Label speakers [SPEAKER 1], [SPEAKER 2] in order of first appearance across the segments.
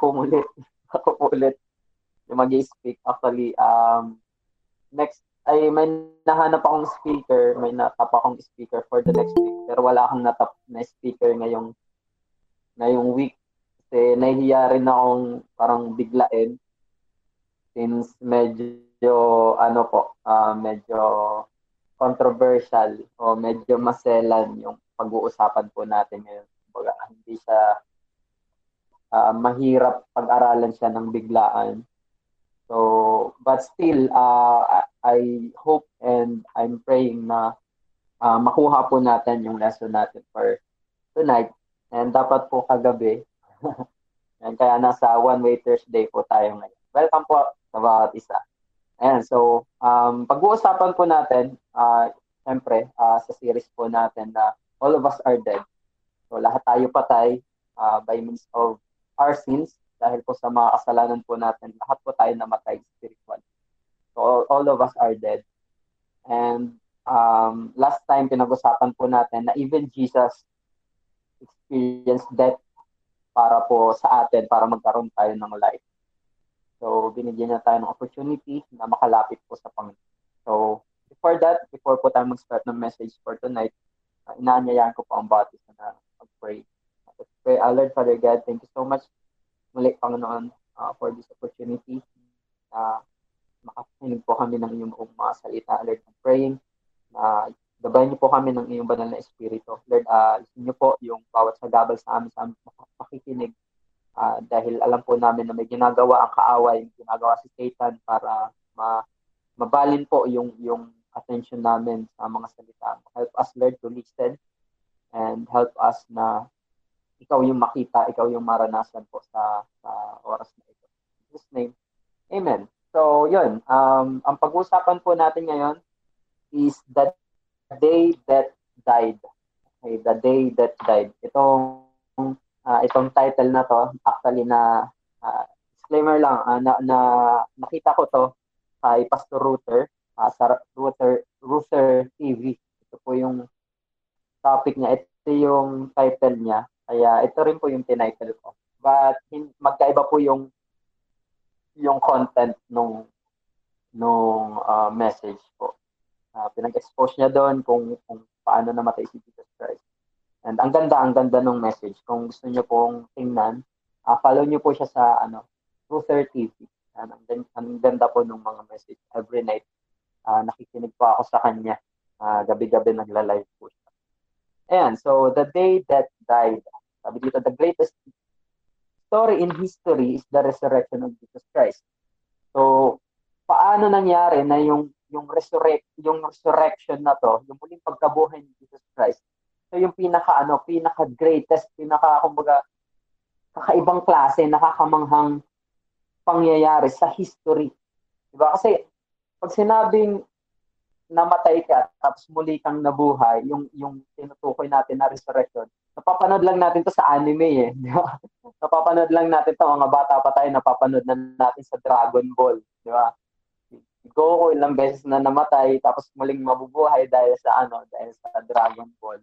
[SPEAKER 1] po muli. ako ulit yung mag speak Actually, um, next, ay may nahanap akong speaker, may natap akong speaker for the next week. Pero wala akong natap na speaker ngayong, ngayong week. Kasi nahihiya rin akong parang biglain. Since medyo, ano po, ah, medyo controversial o medyo maselan yung pag-uusapan po natin ngayon. Kumbaga, hindi siya uh, mahirap pag-aralan siya ng biglaan. So, but still, uh, I hope and I'm praying na uh, makuha po natin yung lesson natin for tonight. And dapat po kagabi. and kaya nasa One Way Thursday po tayo ngayon. Welcome po sa bawat isa. Ayan, so um, pag-uusapan po natin, uh, siyempre, uh, sa series po natin na All of Us Are Dead. So lahat tayo patay uh, by means of our sins dahil po sa mga kasalanan po natin, lahat po tayo namatay spiritual. So all, all of us are dead. And um, last time pinag-usapan po natin na even Jesus experienced death para po sa atin, para magkaroon tayo ng life. So binigyan niya tayo ng opportunity na makalapit po sa Panginoon. So before that, before po tayo mag-start ng message for tonight, uh, inaanyayahan ko po ang isa na mag-pray. Pray. Our Lord, Father God, thank you so much muli, Panginoon, uh, for this opportunity na uh, makakinig po kami ng iyong mga salita, Lord, ng praying, na uh, gabayan niyo po kami ng iyong banal na espiritu. Lord, uh, niyo po yung bawat sagabal sa amin, sa amin makikinig, uh, dahil alam po namin na may ginagawa ang kaaway, ginagawa si Satan para ma mabalin po yung yung attention namin sa mga salita. Help us, Lord, to listen and help us na ikaw yung makita, ikaw yung maranasan po sa, sa oras na ito. In Jesus name, Amen. So, yun. Um, ang pag-uusapan po natin ngayon is the day that died. Okay, the day that died. Itong uh, itong title na to, actually na uh, disclaimer lang, uh, na, na nakita ko to kay Pastor Ruther, uh, sa Ruther, Ruther TV. Ito po yung topic niya. Ito yung title niya. Kaya ito rin po yung tinitle ko. But hin- magkaiba po yung yung content nung nung uh, message po. Uh, pinag-expose niya doon kung kung paano namatay si Jesus Christ. And ang ganda, ang ganda ng message. Kung gusto niyo pong tingnan, uh, follow niyo po siya sa ano, Ruther TV. Yan, ang, ang ganda po ng mga message. Every night, uh, nakikinig po ako sa kanya. Uh, gabi-gabi nagla-live po siya. Ayan, so the day that died, sabi dito, the greatest story in history is the resurrection of Jesus Christ. So, paano nangyari na yung yung resurrect yung resurrection na to, yung muling pagkabuhay ni Jesus Christ. So yung pinaka ano, pinaka greatest, pinaka kumbaga kakaibang klase, nakakamanghang pangyayari sa history. 'Di ba? Kasi pag sinabing namatay ka tapos muli kang nabuhay, yung yung tinutukoy natin na resurrection, napapanood lang natin to sa anime eh. napapanood lang natin to mga bata pa tayo, napapanood na natin sa Dragon Ball, di ba? Goku ilang beses na namatay tapos muling mabubuhay dahil sa ano, dahil sa Dragon Ball.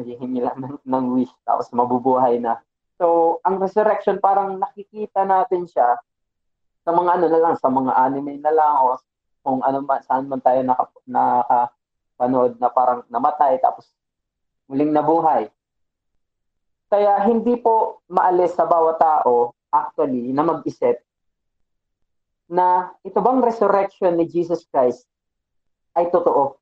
[SPEAKER 1] Hihingi lang ng, ng wish tapos mabubuhay na. So, ang resurrection parang nakikita natin siya sa mga ano na lang, sa mga anime na lang o kung ano man, saan man tayo naka, nakapanood na parang namatay tapos muling nabuhay. Kaya hindi po maalis sa bawat tao actually na mag-isip na ito bang resurrection ni Jesus Christ ay totoo.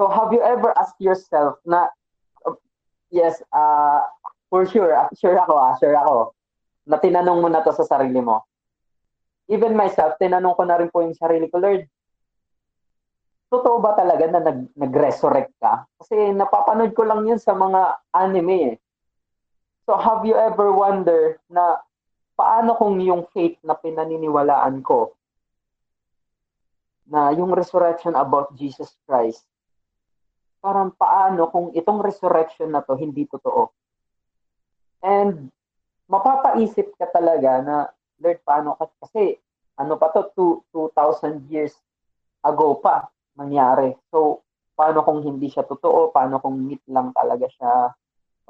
[SPEAKER 1] So have you ever asked yourself na yes, uh, for sure, sure ako, ah, sure ako, na tinanong mo na to sa sarili mo. Even myself, tinanong ko na rin po yung sarili ko, Lord, totoo ba talaga na nag, nag-resurrect ka? Kasi napapanood ko lang yun sa mga anime eh. So have you ever wonder na paano kung yung faith na pinaniniwalaan ko na yung resurrection about Jesus Christ, parang paano kung itong resurrection na to hindi totoo? And mapapaisip ka talaga na, Lord, paano ka? Kasi ano pa to, two, 2,000 years ago pa nangyari. So, paano kung hindi siya totoo? Paano kung myth lang talaga siya?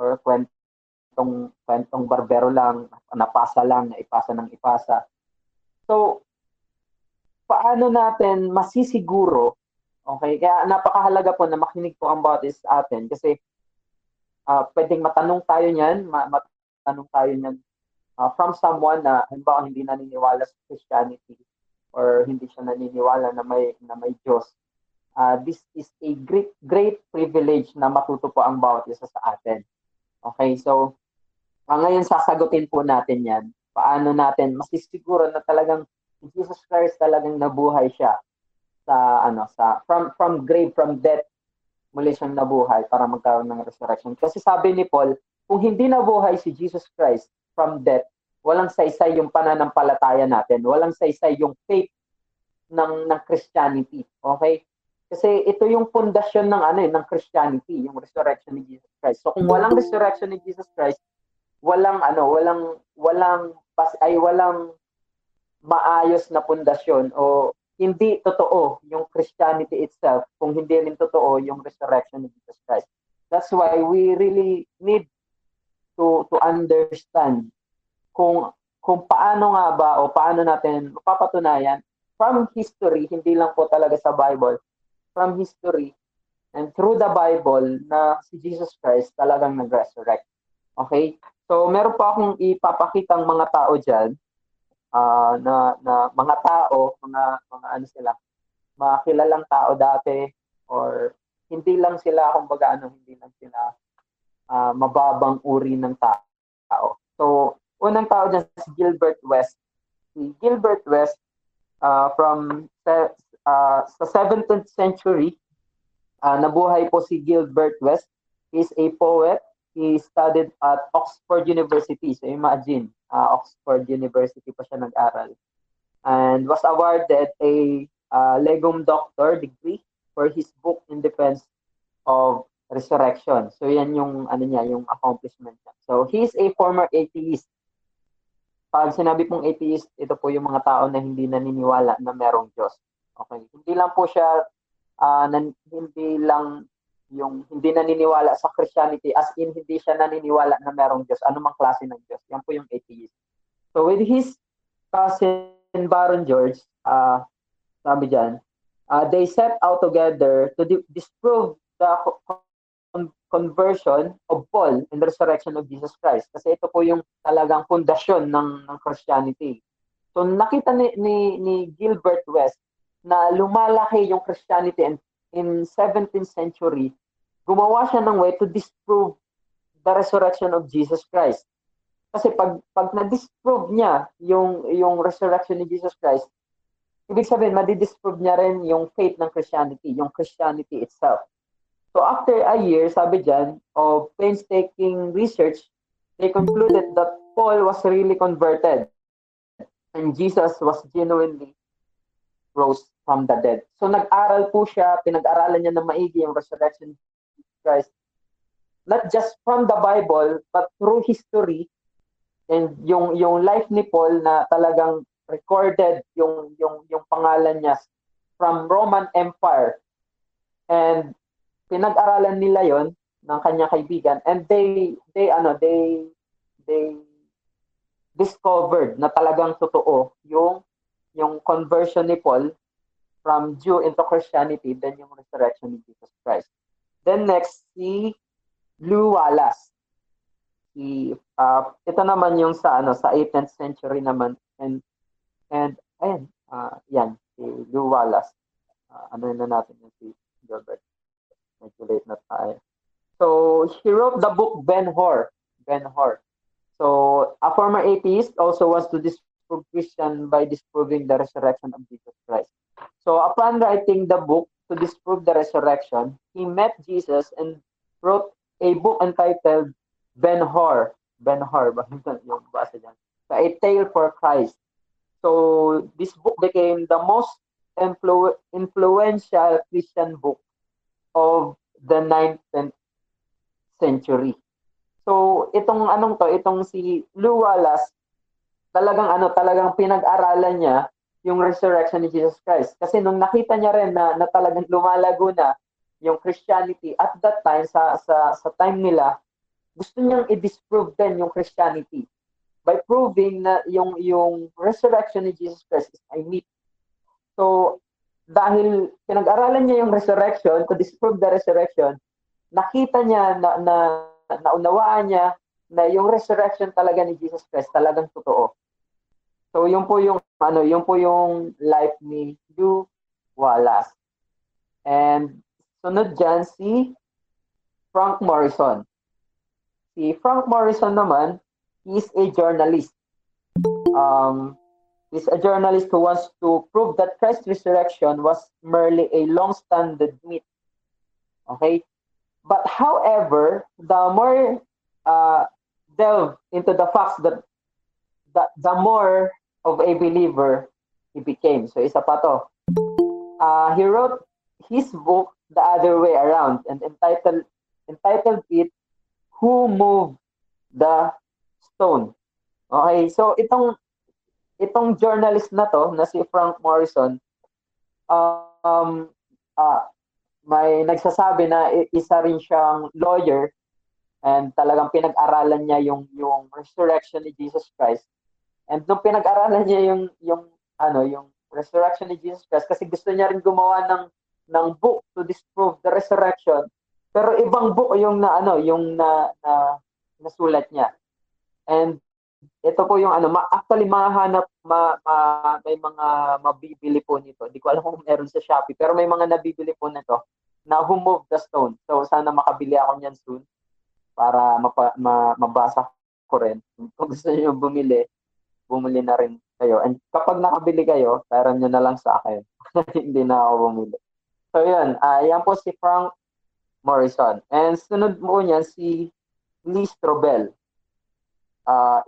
[SPEAKER 1] Or kwentong, kwentong barbero lang, napasa lang, naipasa ng ipasa. So, paano natin masisiguro, okay, kaya napakahalaga po na makinig po ang bawat sa atin kasi uh, pwedeng matanong tayo niyan, ma- matanong tayo niyan uh, from someone na halimbawa hindi naniniwala sa Christianity or hindi siya naniniwala na may na may Diyos. Uh, this is a great great privilege na matuto po ang bawat isa sa atin. Okay, so uh, ngayon sasagutin po natin 'yan. Paano natin masisiguro na talagang Jesus Christ talagang nabuhay siya sa ano sa from from grave from death muli siyang nabuhay para magkaroon ng resurrection. Kasi sabi ni Paul, kung hindi nabuhay si Jesus Christ from death, walang saysay yung pananampalataya natin, walang saysay yung faith ng ng Christianity. Okay? Kasi ito yung pundasyon ng ano eh, ng Christianity, yung resurrection ni Jesus Christ. So kung walang resurrection ni Jesus Christ, walang ano, walang walang ay walang maayos na pundasyon o hindi totoo yung Christianity itself kung hindi rin totoo yung resurrection of Jesus Christ. That's why we really need to to understand kung kung paano nga ba o paano natin mapapatunayan from history, hindi lang po talaga sa Bible, from history and through the Bible na si Jesus Christ talagang nag-resurrect. Okay? So, meron pa akong ipapakitang mga tao dyan uh, na, na mga tao, mga, mga ano sila, mga kilalang tao dati or hindi lang sila, kumbaga ano, hindi lang sila uh, mababang uri ng tao. So, unang tao dyan si Gilbert West. Si Gilbert West uh, from uh, sa 17th century, uh, nabuhay po si Gilbert West. He's a poet. He studied at Oxford University. So imagine, uh, Oxford University pa siya nag-aral. And was awarded a uh, Legum Doctor degree for his book in defense of resurrection. So yan yung ano niya, yung accomplishment niya. So he's a former atheist. Pag sinabi pong atheist, ito po yung mga tao na hindi naniniwala na merong Diyos. Okay. Hindi lang po siya uh, nan, hindi lang yung hindi naniniwala sa Christianity as in hindi siya naniniwala na merong Diyos, anumang klase ng Diyos. Yan po yung atheist. So with his cousin Baron George, uh, sabi dyan, uh, they set out together to di- disprove the con- conversion of Paul and the resurrection of Jesus Christ. Kasi ito po yung talagang pundasyon ng, ng Christianity. So nakita ni, ni, ni Gilbert West na lumalaki yung Christianity and in 17th century, gumawa siya ng way to disprove the resurrection of Jesus Christ. Kasi pag pag na-disprove niya yung yung resurrection ni Jesus Christ, ibig sabihin madi-disprove niya rin yung faith ng Christianity, yung Christianity itself. So after a year, sabi diyan, of painstaking research, they concluded that Paul was really converted and Jesus was genuinely rose from the dead. So nag-aral po siya, pinag-aralan niya ng maigi yung resurrection of Christ. Not just from the Bible, but through history and yung yung life ni Paul na talagang recorded yung yung yung pangalan niya from Roman Empire. And pinag-aralan nila 'yon ng kanya kaibigan and they they ano they they discovered na talagang totoo yung yung conversion ni Paul from Jew into Christianity, then yung resurrection ni Jesus Christ. Then next, si Lou Wallace. Si, uh, ito naman yung sa ano sa 18th century naman and and ayun, uh, yan si Lou Wallace. Uh, ano na natin yung si Gilbert. Medyo late na tayo. So, he wrote the book Ben Hur. Ben Hur. So, a former atheist also wants to disprove Christian by disproving the resurrection of Jesus Christ. So upon writing the book, to disprove the resurrection, he met Jesus and wrote a book entitled Ben-Hur. Ben-Hur, ba yung basa dyan? A Tale for Christ. So, this book became the most influ- influential Christian book of the 19th century. So, itong anong to, itong si Lou Wallace, talagang ano, talagang pinag-aralan niya yung resurrection ni Jesus Christ. Kasi nung nakita niya rin na, na talagang lumalago na yung Christianity at that time sa sa sa time nila gusto niyang i-disprove din yung Christianity by proving na yung yung resurrection ni Jesus Christ is a myth. So dahil pinag-aralan niya yung resurrection to disprove the resurrection, nakita niya na, na naunawaan niya na yung resurrection talaga ni Jesus Christ talagang totoo. So yun po yung ano, yun po yung life ni Hugh Wallace. And sunod dyan si Frank Morrison. Si Frank Morrison naman, is a journalist. Um, he's a journalist who wants to prove that Christ's resurrection was merely a long-standing myth. Okay? But however, the more uh, delve into the facts that the, the more of a believer he became. So isa pa to. Uh, he wrote his book the other way around and entitled entitled it Who Moved the Stone. Okay, so itong itong journalist na to na si Frank Morrison um uh, may nagsasabi na isa rin siyang lawyer and talagang pinag-aralan niya yung yung resurrection ni Jesus Christ. And nung pinag-aralan niya yung yung ano yung resurrection ni Jesus Christ kasi gusto niya rin gumawa ng ng book to disprove the resurrection. Pero ibang book yung na ano, yung na, na nasulat niya. And ito po yung ano, ma, actually mahanap ma, ma, may mga mabibili po nito. Hindi ko alam kung meron sa Shopee, pero may mga nabibili po nito na Who Moved the Stone. So sana makabili ako niyan soon para mapa, ma, mabasa ko rin. Kung gusto niyo bumili, bumili na rin kayo. And kapag nakabili kayo, pera niyo na lang sa akin. Hindi na ako bumili. So yun, uh, yan po si Frank Morrison. And sunod mo niyan si Lee Strobel. Uh,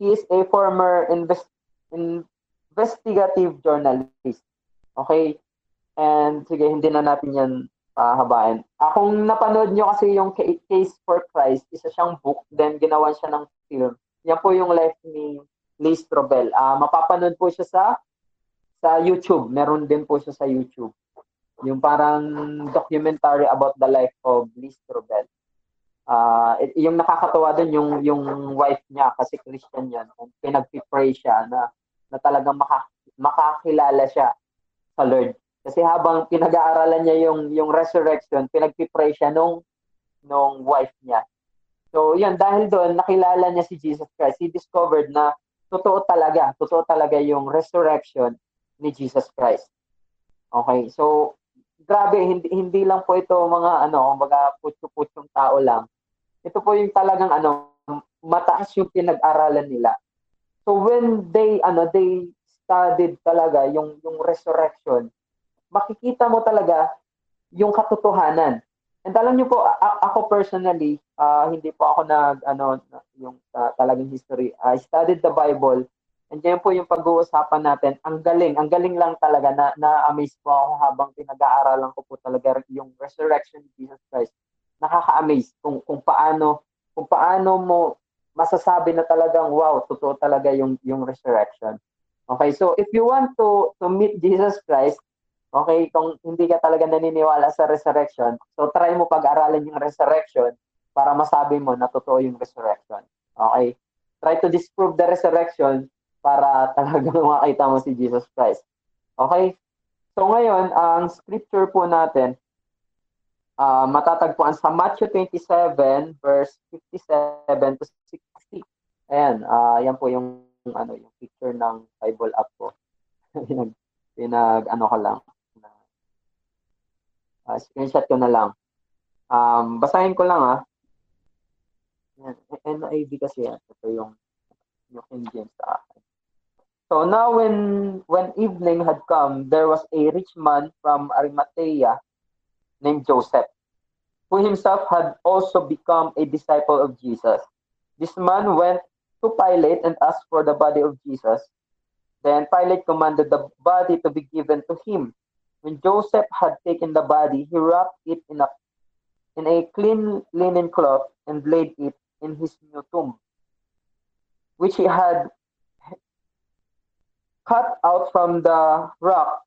[SPEAKER 1] he is a former invest investigative journalist. Okay? And sige, hindi na natin yan Uh, kung napanood nyo kasi yung Case for Christ, isa siyang book, then ginawa siya ng film. Yan po yung life ni Lee Strobel. Uh, mapapanood po siya sa sa YouTube. Meron din po siya sa YouTube. Yung parang documentary about the life of Lee Strobel. Uh, yung nakakatawa din yung yung wife niya kasi Christian yan. Pinagpipray siya na na talagang maka, makakilala siya sa Lord. Kasi habang pinag-aaralan niya yung yung resurrection, pinagpipray siya nung nung wife niya. So, yan dahil doon nakilala niya si Jesus Christ. He discovered na totoo talaga, totoo talaga yung resurrection ni Jesus Christ. Okay, so grabe, hindi, hindi lang po ito mga ano, mga putyo-putyong tao lang. Ito po yung talagang ano, mataas yung pinag-aralan nila. So when they ano, they studied talaga yung yung resurrection, makikita mo talaga yung katotohanan. And alam niyo po, ako personally, uh, hindi po ako nag ano yung uh, talagang history. I studied the Bible And yan po yung pag-uusapan natin. Ang galing, ang galing lang talaga na na-amaze po ako habang pinag-aaralan ko po talaga yung resurrection of Jesus Christ. Nakaka-amaze kung kung paano kung paano mo masasabi na talagang wow, totoo talaga yung yung resurrection. Okay, so if you want to to meet Jesus Christ, okay, kung hindi ka talaga naniniwala sa resurrection, so try mo pag-aralan yung resurrection para masabi mo na totoo yung resurrection. Okay? Try to disprove the resurrection para talagang makita mo si Jesus Christ. Okay? So ngayon, ang scripture po natin, uh, matatagpuan sa Matthew 27 verse 57 to 60. Ayan, uh, yan po yung ano yung picture ng Bible app ko. pinag, pinag ano ko lang. Uh, screenshot ko na lang. Um, basahin ko lang ah. Yan, NIV kasi yan. Ito yung yung King James sa akin. So So now when when evening had come, there was a rich man from Arimathea named Joseph, who himself had also become a disciple of Jesus. This man went to Pilate and asked for the body of Jesus. Then Pilate commanded the body to be given to him. When Joseph had taken the body, he wrapped it in a in a clean linen cloth and laid it in his new tomb, which he had cut out from the rock,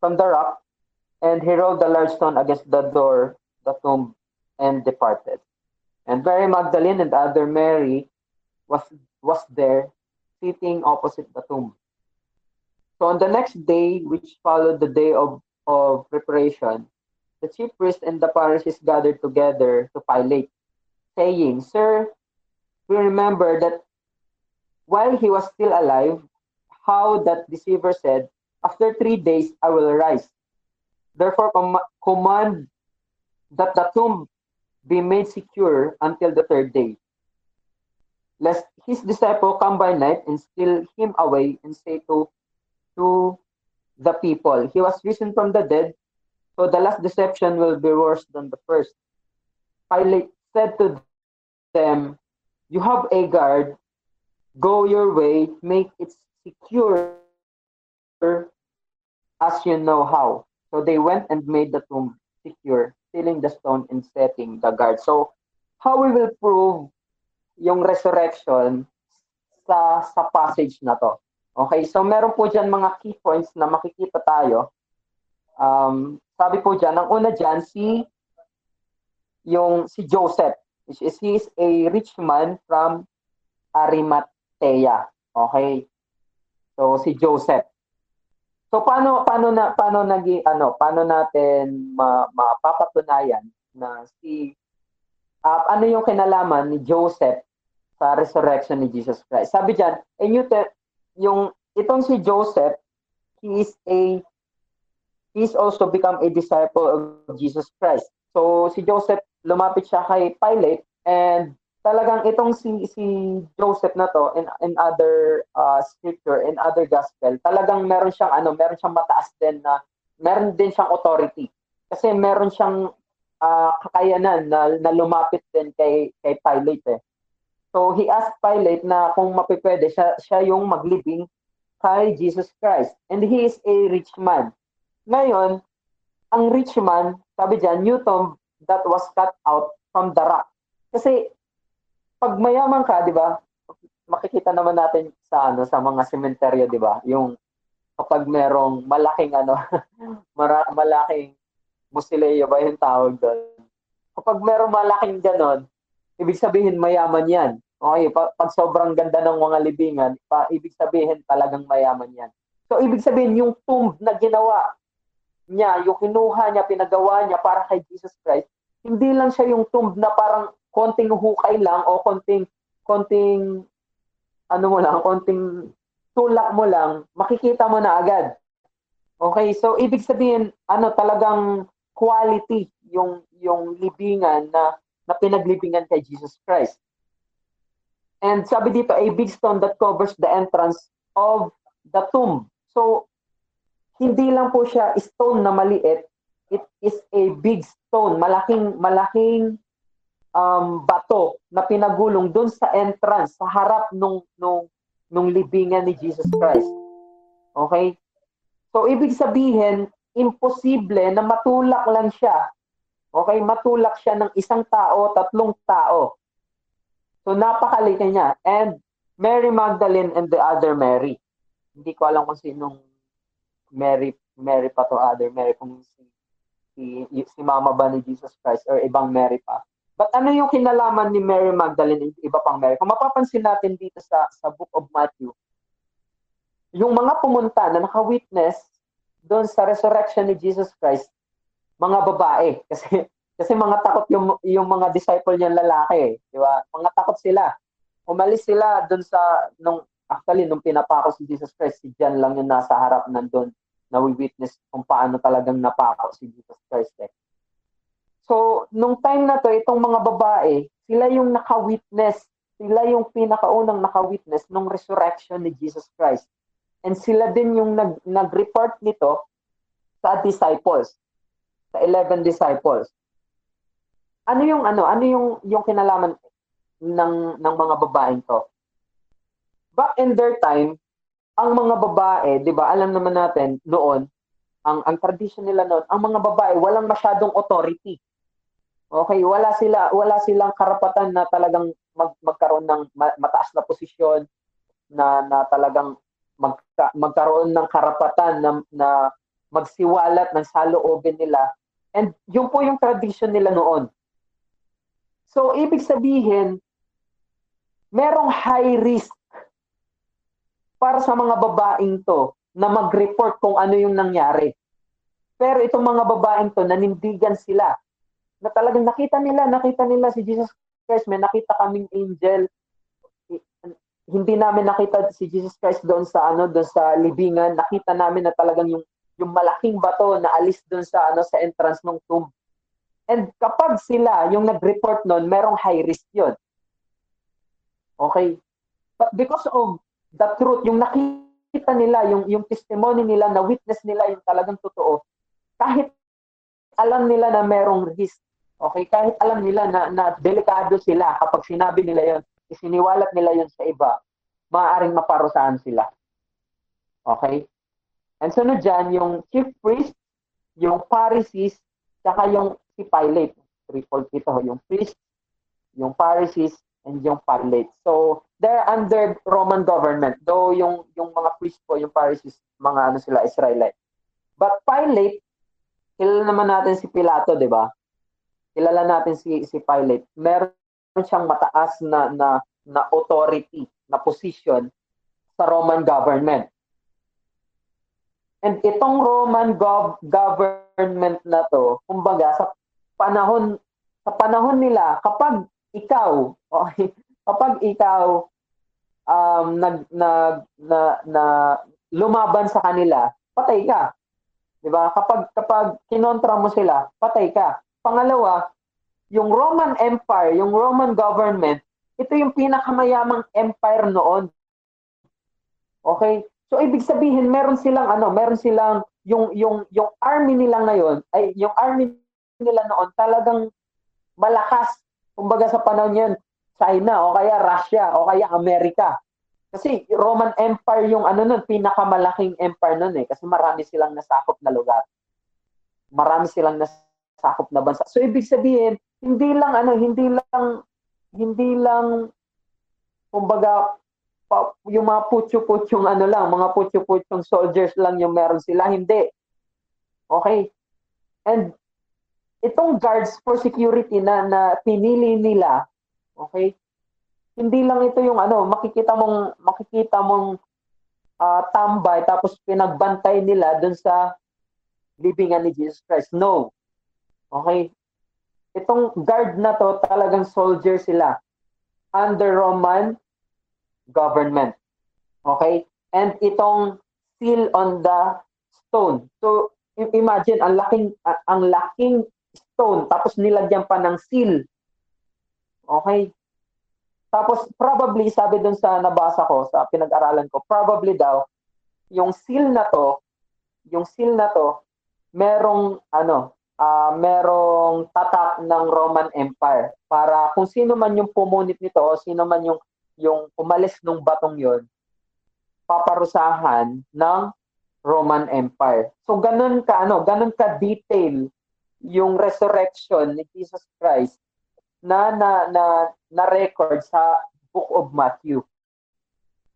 [SPEAKER 1] from the rock, and he rolled the large stone against the door, the tomb, and departed. And Mary Magdalene and other Mary was was there, sitting opposite the tomb. So on the next day, which followed the day of, of preparation, the chief priest and the parishes gathered together to Pilate, saying, Sir, we remember that while he was still alive, how that deceiver said, After three days I will rise. Therefore, com- command that the tomb be made secure until the third day. Lest his disciple come by night and steal him away and say to, to the people, He was risen from the dead, so the last deception will be worse than the first. Pilate said to them, You have a guard, go your way, make it secure as you know how. So they went and made the tomb secure, sealing the stone and setting the guard. So how we will prove yung resurrection sa sa passage na to. Okay, so meron po diyan mga key points na makikita tayo. Um, sabi po diyan, ang una diyan si yung si Joseph, which is he is a rich man from Arimathea. Okay? So si Joseph. So paano paano na paano nagi ano paano natin ma, mapapatunayan na si uh, ano yung kinalaman ni Joseph sa resurrection ni Jesus Christ. Sabi diyan, and you te- yung itong si Joseph, he is a he is also become a disciple of Jesus Christ. So si Joseph lumapit siya kay Pilate and talagang itong si si Joseph na to in in other uh, scripture in other gospel talagang meron siyang ano meron siyang mataas din na meron din siyang authority kasi meron siyang uh, kakayanan na, na lumapit din kay kay Pilate eh. So he asked Pilate na kung mapipwede siya siya yung maglibing kay Jesus Christ and he is a rich man. Ngayon, ang rich man, sabi diyan, Newton that was cut out from the rock. Kasi pag mayaman ka, 'di ba? Makikita naman natin sa ano sa mga sementeryo, 'di ba? Yung kapag merong malaking ano, mara, malaking musileo ba yung tawag doon? Kapag merong malaking ganon, ibig sabihin mayaman 'yan. Okay, pag, sobrang ganda ng mga libingan, pa, ibig sabihin talagang mayaman 'yan. So ibig sabihin yung tomb na ginawa niya, yung kinuha niya, pinagawa niya para kay Jesus Christ, hindi lang siya yung tomb na parang konting hukay lang o konting konting ano mo lang, konting tulak mo lang, makikita mo na agad. Okay, so ibig sabihin, ano talagang quality yung yung libingan na na pinaglibingan kay Jesus Christ. And sabi dito, a big stone that covers the entrance of the tomb. So, hindi lang po siya stone na maliit, it is a big stone, malaking malaking um, bato na pinagulong doon sa entrance, sa harap nung, nung, nung libingan ni Jesus Christ. Okay? So, ibig sabihin, imposible na matulak lang siya. Okay? Matulak siya ng isang tao, tatlong tao. So, napakalita niya. And Mary Magdalene and the other Mary. Hindi ko alam kung sinong Mary Mary pa to other Mary kung si si, si mama ba ni Jesus Christ or ibang Mary pa. But ano yung kinalaman ni Mary Magdalene at iba pang Mary? Kung mapapansin natin dito sa sa Book of Matthew, yung mga pumunta na naka-witness doon sa resurrection ni Jesus Christ, mga babae kasi kasi mga takot yung yung mga disciple niyan lalaki, di ba? Mga takot sila. Umalis sila doon sa nung actually nung pinapako si Jesus Christ, si John lang yung nasa harap nandun na we witness kung paano talagang napako si Jesus Christ. Eh. So, nung time na to, itong mga babae, sila yung naka-witness sila yung pinakaunang naka-witness ng resurrection ni Jesus Christ. And sila din yung nag, nag-report nito sa disciples, sa 11 disciples. Ano yung ano, ano yung yung kinalaman ng ng mga babaeng to? Back in their time, ang mga babae, 'di ba? Alam naman natin noon, ang ang tradition nila noon, ang mga babae walang masyadong authority. Okay, wala sila wala silang karapatan na talagang mag, magkaroon ng mataas na posisyon na na talagang magka, magkaroon ng karapatan na, na magsiwalat ng saloobin nila. And yun po yung tradition nila noon. So, ibig sabihin, merong high risk para sa mga babaeng to na mag-report kung ano yung nangyari. Pero itong mga babaeng to, nanindigan sila na talagang nakita nila, nakita nila si Jesus Christ, may nakita kaming angel. Hindi namin nakita si Jesus Christ doon sa ano, doon sa libingan. Nakita namin na talagang yung yung malaking bato na alis doon sa ano sa entrance ng tomb. And kapag sila yung nag-report noon, merong high risk 'yon. Okay? But because of the truth, yung nakita nila, yung yung testimony nila, na witness nila yung talagang totoo, kahit alam nila na merong risk, Okay, kahit alam nila na, na delikado sila kapag sinabi nila yon, isiniwalat nila yon sa iba, maaaring maparusahan sila. Okay? And sunod dyan, yung chief priest, yung Pharisees, saka yung si Pilate. Triple ito, yung priest, yung Pharisees, and yung Pilate. So, they're under Roman government. Though yung, yung mga priest po, yung Pharisees, mga ano sila, Israelite. But Pilate, kilala naman natin si Pilato, di ba? kilala natin si si Pilate, meron siyang mataas na na na authority, na position sa Roman government. And itong Roman gov- government na to, kumbaga sa panahon sa panahon nila kapag ikaw, okay, kapag ikaw um nag nag na, na lumaban sa kanila, patay ka. 'Di ba? Kapag kapag kinontra mo sila, patay ka. Pangalawa, yung Roman Empire, yung Roman government, ito yung pinakamayamang empire noon. Okay? So ibig sabihin meron silang ano, meron silang yung yung yung army nila ngayon ay yung army nila noon talagang malakas. Kumbaga sa panahon niyan, China o kaya Russia o kaya Amerika. Kasi Roman Empire yung ano nun, pinakamalaking empire nun eh. Kasi marami silang nasakop na lugar. Marami silang nasakop sakop na bansa. So ibig sabihin, hindi lang ano, hindi lang hindi lang kumbaga yung mga putyo-putyong ano lang, mga putyo-putyong soldiers lang yung meron sila, hindi. Okay? And itong guards for security na na pinili nila, okay? Hindi lang ito yung ano, makikita mong makikita mong uh, tambay tapos pinagbantay nila dun sa libingan ni Jesus Christ. No. Okay? Itong guard na to, talagang soldier sila under Roman government. Okay? And itong seal on the stone. So, imagine, ang laking, ang laking stone, tapos nilagyan pa ng seal. Okay? Tapos, probably, sabi dun sa nabasa ko, sa pinag-aralan ko, probably daw, yung seal na to, yung seal na to, merong, ano, uh, merong tatak ng Roman Empire para kung sino man yung pumunit nito o sino man yung yung umalis ng batong yon paparusahan ng Roman Empire. So ganun ka ano, ganun ka detail yung resurrection ni Jesus Christ na na na, na record sa Book of Matthew.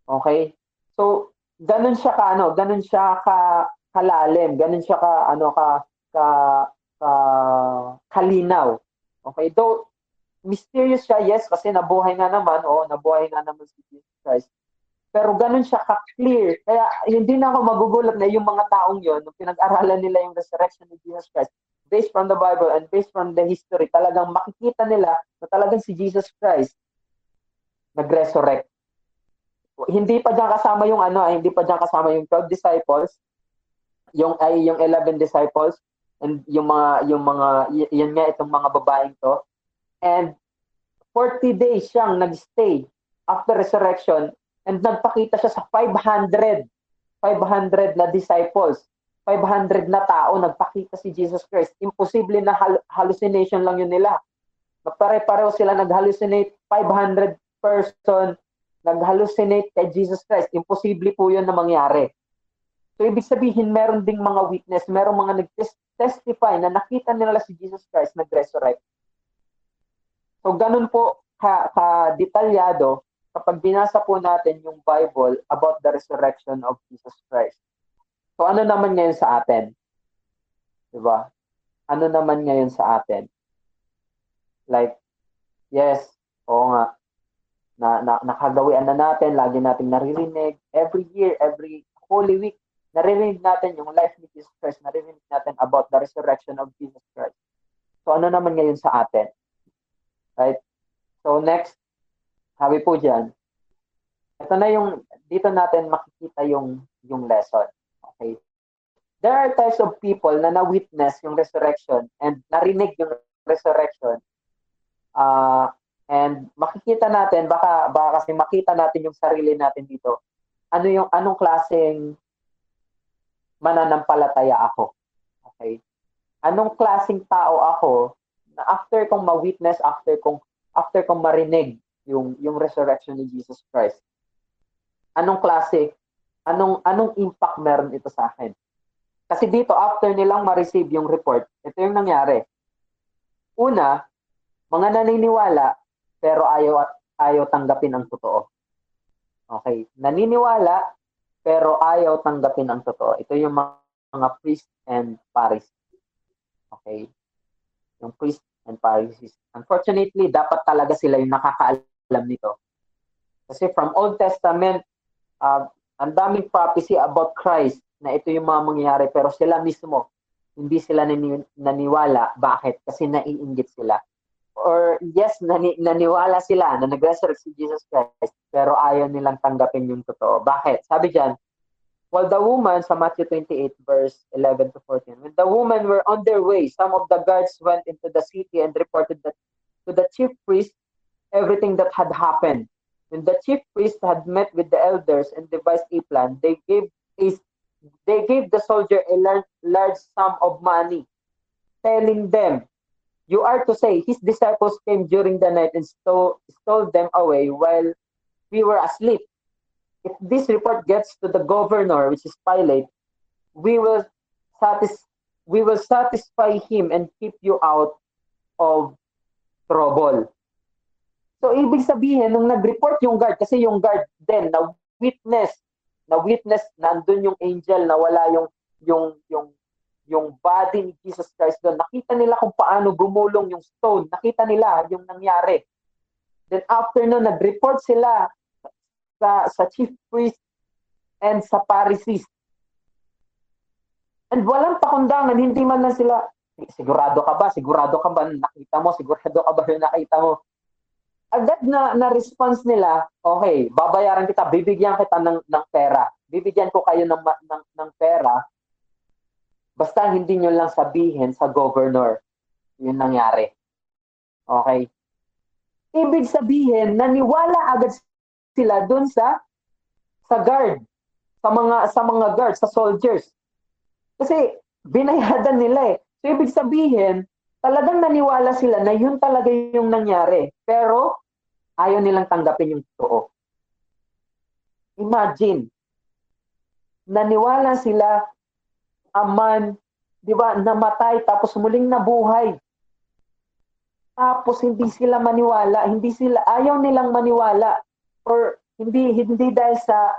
[SPEAKER 1] Okay? So ganun siya ka ano, ganun siya ka kalalim, ganun siya ka ano ka ka uh, kalinaw. Okay, though mysterious siya, yes, kasi nabuhay nga naman, o nabuhay nga naman si Jesus Christ. Pero ganun siya ka-clear. Kaya hindi na ako magugulat na yung mga taong yon nung pinag-aralan nila yung resurrection ni Jesus Christ, based from the Bible and based from the history, talagang makikita nila na talagang si Jesus Christ nag-resurrect. Hindi pa diyan kasama yung ano, ay, hindi pa diyan kasama yung 12 disciples, yung ay yung 11 disciples, and yung mga yung mga yan nga itong mga babaeng to and 40 days siyang nagstay after resurrection and nagpakita siya sa 500 500 na disciples 500 na tao nagpakita si Jesus Christ. Imposible na hal- hallucination lang yun nila. Pare-pareho sila nag-hallucinate 500 person nag-hallucinate kay Jesus Christ. Imposible po yun na mangyari. So ibig sabihin meron ding mga witness meron mga nag-testify na nakita nila si Jesus Christ nag-resurrect so ganun po ka, ka detalyado kapag binasa po natin yung Bible about the resurrection of Jesus Christ. So ano naman ngayon sa atin? 'Di ba? Ano naman ngayon sa atin? Like yes, oo nga. Na, na nakagawian na natin, lagi nating naririnig every year, every Holy Week, naririnig natin yung life ni Jesus Christ, naririnig natin about the resurrection of Jesus Christ. So ano naman ngayon sa atin? Right? So next, sabi po diyan, ito na yung dito natin makikita yung yung lesson. Okay? There are types of people na na-witness yung resurrection and narinig yung resurrection. Uh, and makikita natin baka baka kasi makita natin yung sarili natin dito. Ano yung anong klaseng mananampalataya ako? Okay? Anong klaseng tao ako after kong ma-witness, after kong after kong marinig yung yung resurrection ni Jesus Christ. Anong klase? Anong anong impact meron ito sa akin? Kasi dito after nilang ma-receive yung report, ito yung nangyari. Una, mga naniniwala pero ayaw at ayaw tanggapin ang totoo. Okay, naniniwala pero ayaw tanggapin ang totoo. Ito yung mga, mga priest and Pharisees. Okay? Yung priest and Pharisees. Unfortunately, dapat talaga sila yung nakakaalam nito. Kasi from Old Testament, uh, ang daming prophecy about Christ na ito yung mga mangyayari pero sila mismo hindi sila nani- naniwala. Bakit? Kasi naiinggit sila. Or yes, nani- naniwala sila na nag-resurrect si Jesus Christ pero ayaw nilang tanggapin yung totoo. Bakit? Sabi diyan, While the woman, sa Matthew 28 verse 11 to 14, when the women were on their way, some of the guards went into the city and reported that to the chief priest everything that had happened. When the chief priest had met with the elders and devised a plan, they gave a, they gave the soldier a large, large sum of money, telling them, "You are to say his disciples came during the night and stole, stole them away while we were asleep." If this report gets to the governor, which is Pilate, we will satis- we will satisfy him and keep you out of trouble. So, ibig sabihin, nung nag-report yung guard, kasi yung guard din, na witness, na witness, nandun yung angel, na wala yung, yung, yung, yung body ni Jesus Christ doon. Nakita nila kung paano gumulong yung stone. Nakita nila yung nangyari. Then after no, nag-report sila sa, sa chief priest and sa Pharisees. And walang pakundangan, hindi man lang sila, sigurado ka ba? Sigurado ka ba nakita mo? Sigurado ka ba yung nakita mo? Agad na, na response nila, okay, babayaran kita, bibigyan kita ng, ng pera. Bibigyan ko kayo ng, ng, ng pera. Basta hindi nyo lang sabihin sa governor yun nangyari. Okay? Ibig sabihin, naniwala agad sila doon sa sa guard, sa mga sa mga guards, sa soldiers. Kasi binayadan nila eh. So ibig sabihin, talagang naniwala sila na yun talaga yung nangyari. Pero ayaw nilang tanggapin yung totoo. Imagine, naniwala sila aman, di ba, namatay tapos muling nabuhay. Tapos hindi sila maniwala, hindi sila ayaw nilang maniwala or hindi hindi dahil sa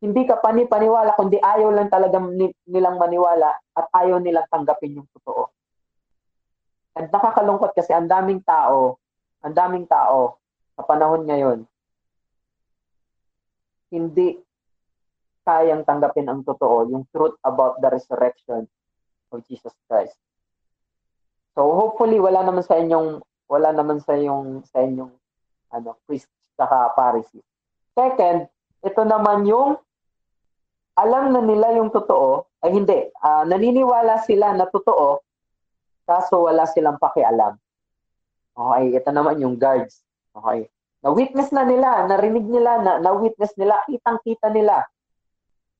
[SPEAKER 1] hindi ka pani-paniwala kundi ayaw lang talaga nilang maniwala at ayaw nilang tanggapin yung totoo. At nakakalungkot kasi ang daming tao, ang daming tao sa panahon ngayon hindi kayang tanggapin ang totoo, yung truth about the resurrection of Jesus Christ. So hopefully wala naman sa inyong wala naman sa inyong sa inyong ano priest saka Pharisee. Second, ito naman yung alam na nila yung totoo, ay hindi, uh, naniniwala sila na totoo, kaso wala silang pakialam. Okay, ito naman yung guards. Okay. Na-witness na nila, narinig nila, na, na-witness nila, kitang-kita nila.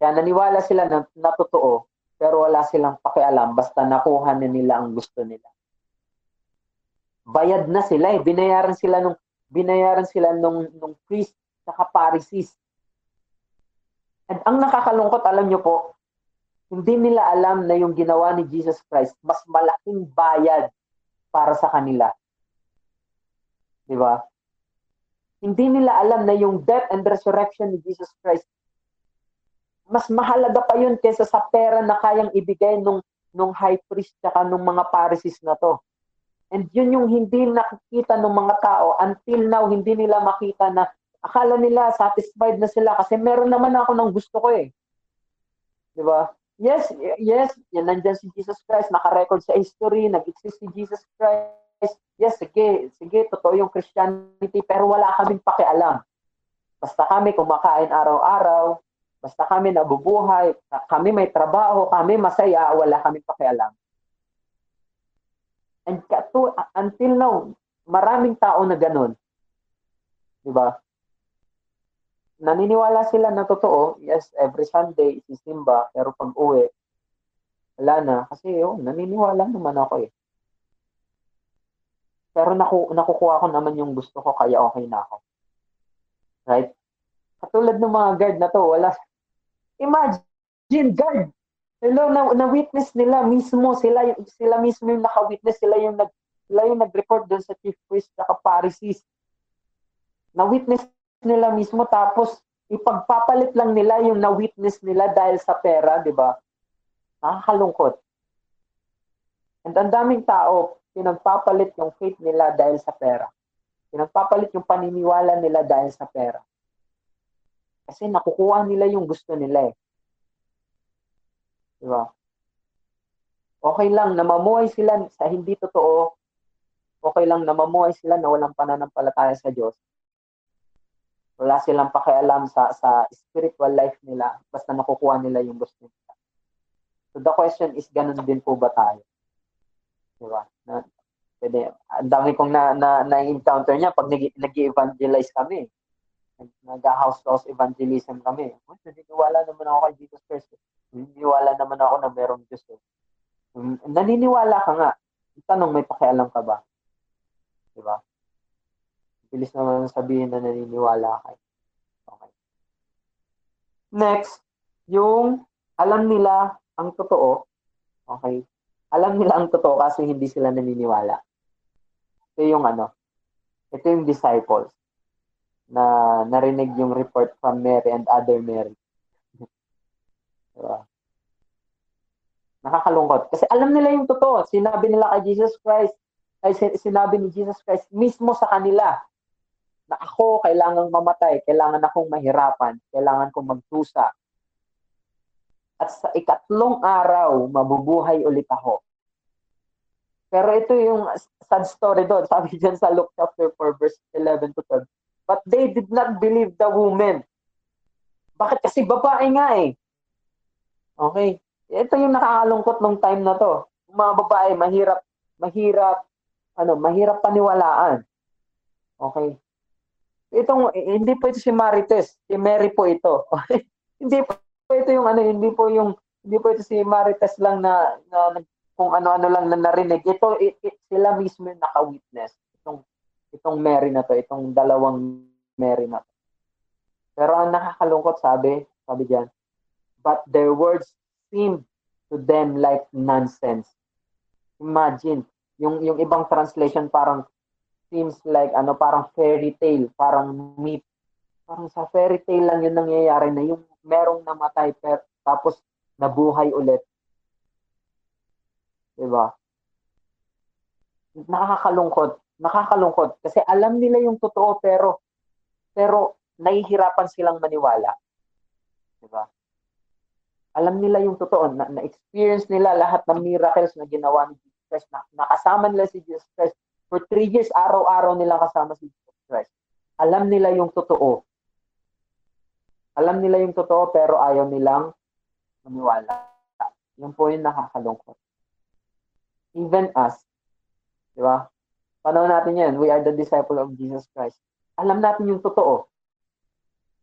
[SPEAKER 1] Kaya naniwala sila na, na totoo, pero wala silang pakialam, basta nakuha na nila ang gusto nila. Bayad na sila eh, binayaran sila nung binayaran sila nung nung priest sa Pharisees. At ang nakakalungkot, alam nyo po, hindi nila alam na yung ginawa ni Jesus Christ, mas malaking bayad para sa kanila. Di ba? Hindi nila alam na yung death and resurrection ni Jesus Christ, mas mahalaga pa yun kaysa sa pera na kayang ibigay nung, nung high priest tsaka nung mga Pharisees na to. And yun yung hindi nakikita ng mga tao until now, hindi nila makita na akala nila satisfied na sila kasi meron naman ako ng gusto ko eh. Di ba? Yes, yes, yan nandyan si Jesus Christ, naka-record sa history, nag-exist si Jesus Christ, yes, sige, sige, totoo yung Christianity, pero wala kaming pakialam. Basta kami kumakain araw-araw, basta kami nabubuhay, kami may trabaho, kami masaya, wala kaming pakialam. And to, until now, maraming tao na ganun. Di ba? Naniniwala sila na totoo, yes, every Sunday, sisimba, pero pag uwi, wala na. Kasi, oh, naniniwala naman ako eh. Pero naku, nakukuha ko naman yung gusto ko, kaya okay na ako. Right? Katulad ng mga guard na to, wala. Imagine, guard. Hello, na, na-witness nila mismo, sila, sila mismo yung naka-witness, sila yung, nag, sila yung nag-report doon sa chief priest at Pharisees. Na-witness nila mismo, tapos ipagpapalit lang nila yung na-witness nila dahil sa pera, di ba? Nakakalungkot. And ang daming tao, pinagpapalit yung faith nila dahil sa pera. Pinagpapalit yung paniniwala nila dahil sa pera. Kasi nakukuha nila yung gusto nila eh. Di ba? Okay lang na mamuhay sila sa hindi totoo. Okay lang na mamuhay sila na walang pananampalataya sa Diyos. Wala silang pakialam sa sa spiritual life nila basta nakukuha nila yung gusto nila. So the question is, ganun din po ba tayo? Di ba? Na, pwede, ang dami kong na, na, na-encounter niya pag nag-evangelize kami. Nag-house house evangelism kami. Oh, naniniwala naman ako kay Jesus Christ. Naniniwala naman ako na merong Diyos. Eh. Naniniwala ka nga. Tanong, may pakialam ka ba? Di ba? Bilis naman sabihin na naniniwala ka. Okay. Next, yung alam nila ang totoo. Okay alam nila ang totoo kasi hindi sila naniniwala. Ito yung ano, ito yung disciples na narinig yung report from Mary and other Mary. Diba? Nakakalungkot. Kasi alam nila yung totoo. Sinabi nila kay Jesus Christ, ay sinabi ni Jesus Christ mismo sa kanila na ako kailangang mamatay, kailangan akong mahirapan, kailangan kong magtusa, at sa ikatlong araw, mabubuhay ulit ako. Pero ito yung sad story doon. Sabi dyan sa Luke chapter 4, verse 11 to 12. But they did not believe the woman. Bakit? Kasi babae nga eh. Okay. Ito yung nakakalungkot nung time na to. Mga babae, mahirap, mahirap, ano, mahirap paniwalaan. Okay. Itong, hindi po ito si Marites. Si Mary po ito. Hindi po po ito yung ano, hindi po yung hindi po ito si Marites lang na, na kung ano-ano lang na narinig. Ito it, it, sila mismo yung naka-witness. Itong itong Mary na to, itong dalawang Mary na to. Pero ang nakakalungkot sabi, sabi diyan, but their words seemed to them like nonsense. Imagine, yung yung ibang translation parang seems like ano parang fairy tale, parang myth. Parang sa fairy tale lang yun nangyayari na yung merong namatay pero tapos nabuhay ulit. 'Di ba? Nakakalungkot, nakakalungkot kasi alam nila yung totoo pero pero nahihirapan silang maniwala. 'Di ba? Alam nila yung totoo, na, na-experience nila lahat ng miracles na ginawa ni Jesus Christ, na, nakasama nila si Jesus Christ for three years, araw-araw nila kasama si Jesus Christ. Alam nila yung totoo. Alam nila yung totoo pero ayaw nilang maniwala. Yun po yung nakakalungkot. Even us, di ba? Panahon natin yan, we are the disciple of Jesus Christ. alam natin yung totoo.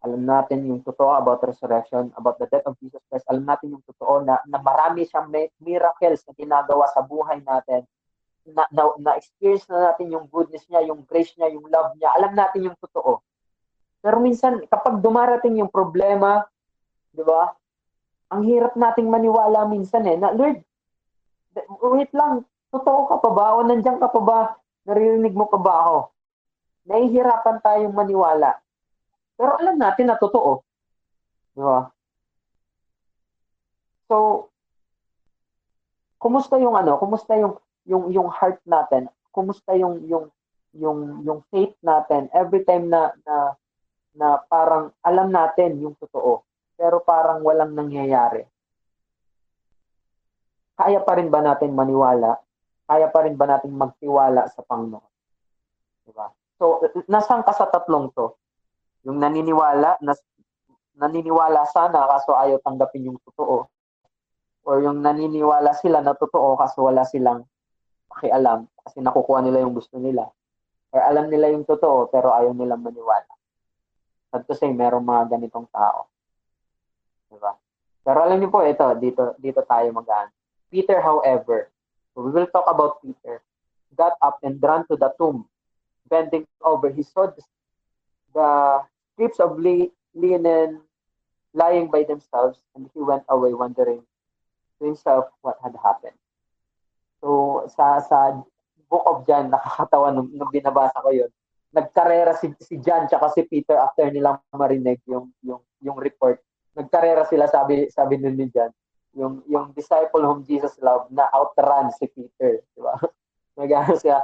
[SPEAKER 1] Alam natin yung totoo about resurrection, about the death of Jesus Christ. Alam natin yung totoo na, na marami siyang miracles na ginagawa sa buhay natin. Na, na, na-experience na natin yung goodness niya, yung grace niya, yung love niya. Alam natin yung totoo. Pero minsan, kapag dumarating yung problema, di ba? Ang hirap nating maniwala minsan eh, na Lord, wait lang, totoo ka pa ba? O nandiyan ka pa ba? Naririnig mo pa ba ako? Nahihirapan tayong maniwala. Pero alam natin na totoo. Di ba? So, kumusta yung ano? Kumusta yung yung yung heart natin? Kumusta yung yung yung yung faith natin every time na na na parang alam natin yung totoo pero parang walang nangyayari. Kaya pa rin ba natin maniwala kaya pa rin ba natin magtiwala sa Panginoon? Diba? So, nasaan ka sa tatlong to? Yung naniniwala, nas, naniniwala sana kaso ayaw tanggapin yung totoo. Or yung naniniwala sila na totoo kaso wala silang pakialam kasi nakukuha nila yung gusto nila. Or alam nila yung totoo pero ayaw nilang maniwala. Sad to say, merong mga ganitong tao. Diba? Pero alam niyo po, ito, dito, dito tayo magaan. Peter, however, we will talk about Peter, got up and ran to the tomb. Bending over, he saw the, the strips of linen lying by themselves, and he went away wondering to himself what had happened. So, sa, sa Book of John, nakakatawa nung, nung binabasa ko yun. Nagkarera si, si John tsaka si Peter after nilang marinig yung, yung, yung report. Nagkarera sila, sabi, sabi nun ni John yung yung disciple whom Jesus loved na outrun si Peter, di ba? Nagano siya.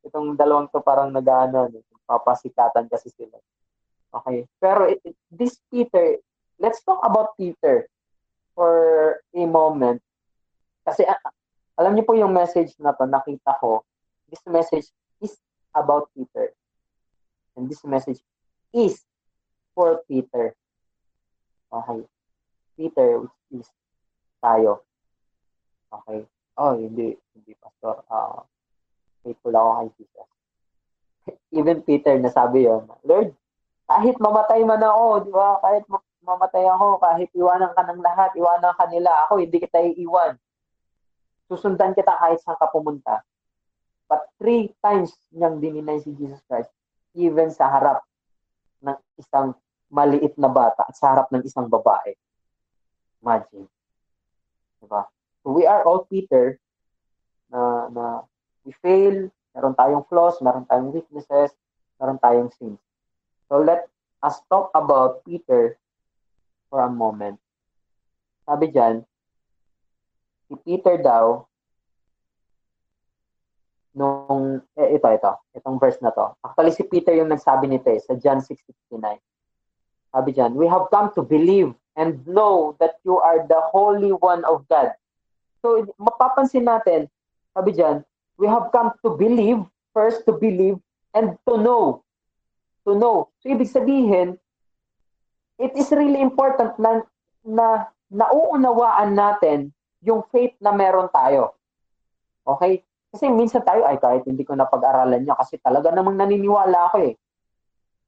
[SPEAKER 1] Itong dalawang to parang nagano, papasikatan kasi sila. Okay. Pero it, it, this Peter, let's talk about Peter for a moment. Kasi uh, alam niyo po yung message na to, nakita ko, this message is about Peter. And this message is for Peter. Okay. Peter, which is tayo. Okay. Oh, hindi, hindi, Pastor. Uh, faithful ako kay Jesus. Even Peter nasabi yon Lord, kahit mamatay man ako, di ba? Kahit mamatay ako, kahit iwanan ka ng lahat, iwanan ka nila, ako hindi kita iiwan. Susundan kita kahit saan ka pumunta. But three times niyang dininay si Jesus Christ, even sa harap ng isang maliit na bata at sa harap ng isang babae. Imagine. Diba? So we are all Peter na, na we fail, meron tayong flaws, meron tayong weaknesses, meron tayong sins. So let us talk about Peter for a moment. Sabi dyan, si Peter daw, nung, eh, ito, ito, itong verse na to. Actually, si Peter yung nagsabi nito eh, sa John 6.69. Sabi dyan, we have come to believe and know that you are the Holy One of God. So, mapapansin natin, sabi dyan, we have come to believe, first to believe, and to know. To know. So, ibig sabihin, it is really important na, na nauunawaan natin yung faith na meron tayo. Okay? Kasi minsan tayo, ay kahit hindi ko napag-aralan niya kasi talaga namang naniniwala ako eh.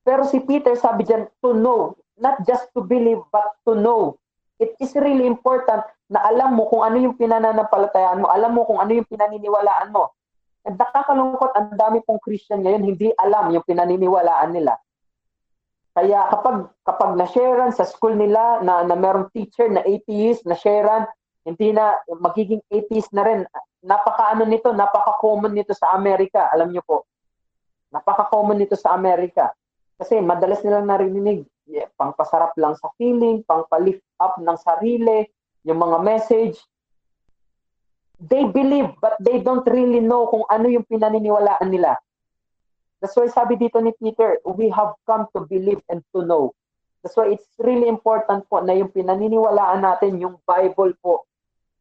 [SPEAKER 1] Pero si Peter sabi dyan, to know not just to believe, but to know. It is really important na alam mo kung ano yung pinananampalatayaan mo, alam mo kung ano yung pinaniniwalaan mo. At nakakalungkot, ang dami pong Christian ngayon, hindi alam yung pinaniniwalaan nila. Kaya kapag kapag na-sharean sa school nila na, na merong teacher na atheist, na-sharean, hindi na magiging atheist na rin. Napaka-ano nito, napaka-common nito sa Amerika, alam niyo po. Napaka-common nito sa Amerika. Kasi madalas nilang narinig, yeah, pangpasarap lang sa feeling, pangpa-lift up ng sarili, yung mga message. They believe but they don't really know kung ano yung pinaniniwalaan nila. That's why sabi dito ni Peter, we have come to believe and to know. That's why it's really important po na yung pinaniniwalaan natin, yung Bible po,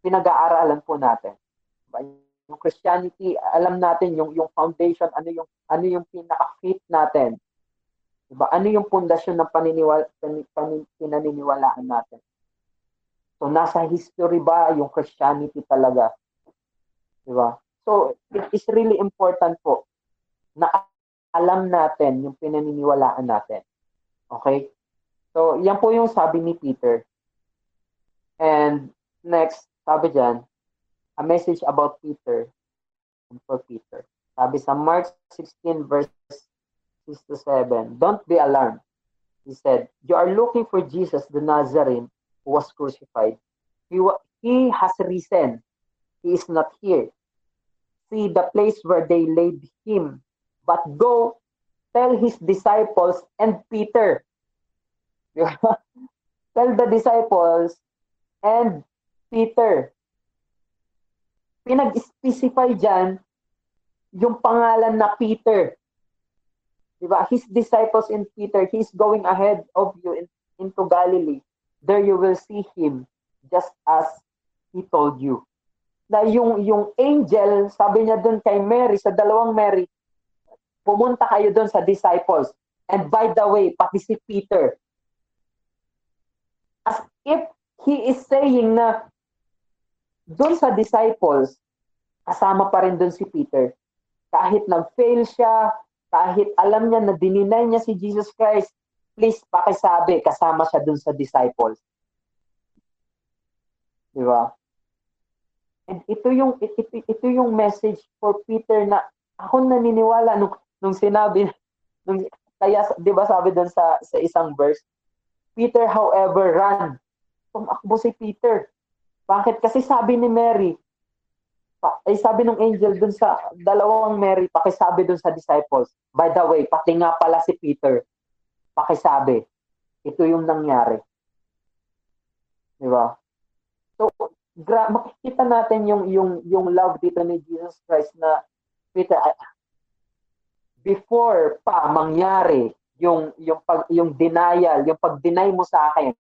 [SPEAKER 1] pinag-aaralan po natin. Diba? Yung Christianity, alam natin yung yung foundation, ano yung ano yung pinaka-fit natin Diba? Ano yung pundasyon ng paniniwala, pan, pan, pinaniniwalaan natin? So, nasa history ba yung Christianity talaga? Diba? So, it is really important po na alam natin yung pinaniniwalaan natin. Okay? So, yan po yung sabi ni Peter. And next, sabi dyan, a message about Peter for Peter. Sabi sa Mark 16 verse 6 to 7, Don't be alarmed. He said, You are looking for Jesus the Nazarene who was crucified. He, he has risen. He is not here. See the place where they laid him. But go tell his disciples and Peter. tell the disciples and Peter. Pinag-specify dyan yung pangalan na Peter. Diba? His disciples in Peter, he's going ahead of you in, into Galilee. There you will see him just as he told you. Na yung, yung angel, sabi niya dun kay Mary, sa dalawang Mary, pumunta kayo dun sa disciples. And by the way, pati si Peter. As if he is saying na dun sa disciples, kasama pa rin dun si Peter. Kahit nag-fail siya, kahit alam niya na dininay niya si Jesus Christ, please pakisabi, kasama siya dun sa disciples. Di ba? And ito yung ito, ito yung message for Peter na ako naniniwala nung nung sinabi nung kaya 'di ba sabi doon sa sa isang verse Peter however ran tumakbo si Peter bakit kasi sabi ni Mary ay sabi ng angel dun sa dalawang Mary pakisabi dun sa disciples by the way pati nga pala si Peter pakisabi ito yung nangyari di ba so gra- makikita natin yung yung yung love dito ni Jesus Christ na Peter before pa mangyari yung yung pag yung denial, yung pag-deny mo sa akin.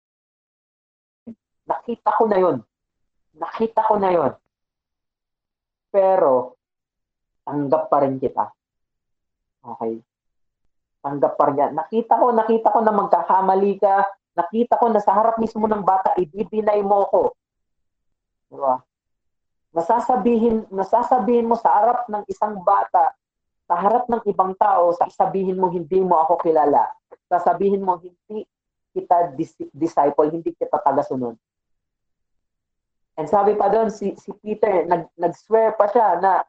[SPEAKER 1] Nakita ko na 'yon. Nakita ko na 'yon. Pero tanggap pa rin kita. Okay. Tanggap pa rin yan. Nakita ko, nakita ko na magkakamali ka. Nakita ko na sa harap mismo ng bata, i-deny mo ko. Diba? Nasasabihin, nasasabihin mo sa harap ng isang bata, sa harap ng ibang tao, sasabihin mo hindi mo ako kilala. Sasabihin mo hindi kita dis- disciple, hindi kita tagasunod. And sabi pa doon, si, si Peter, nag, nag-swear pa siya na,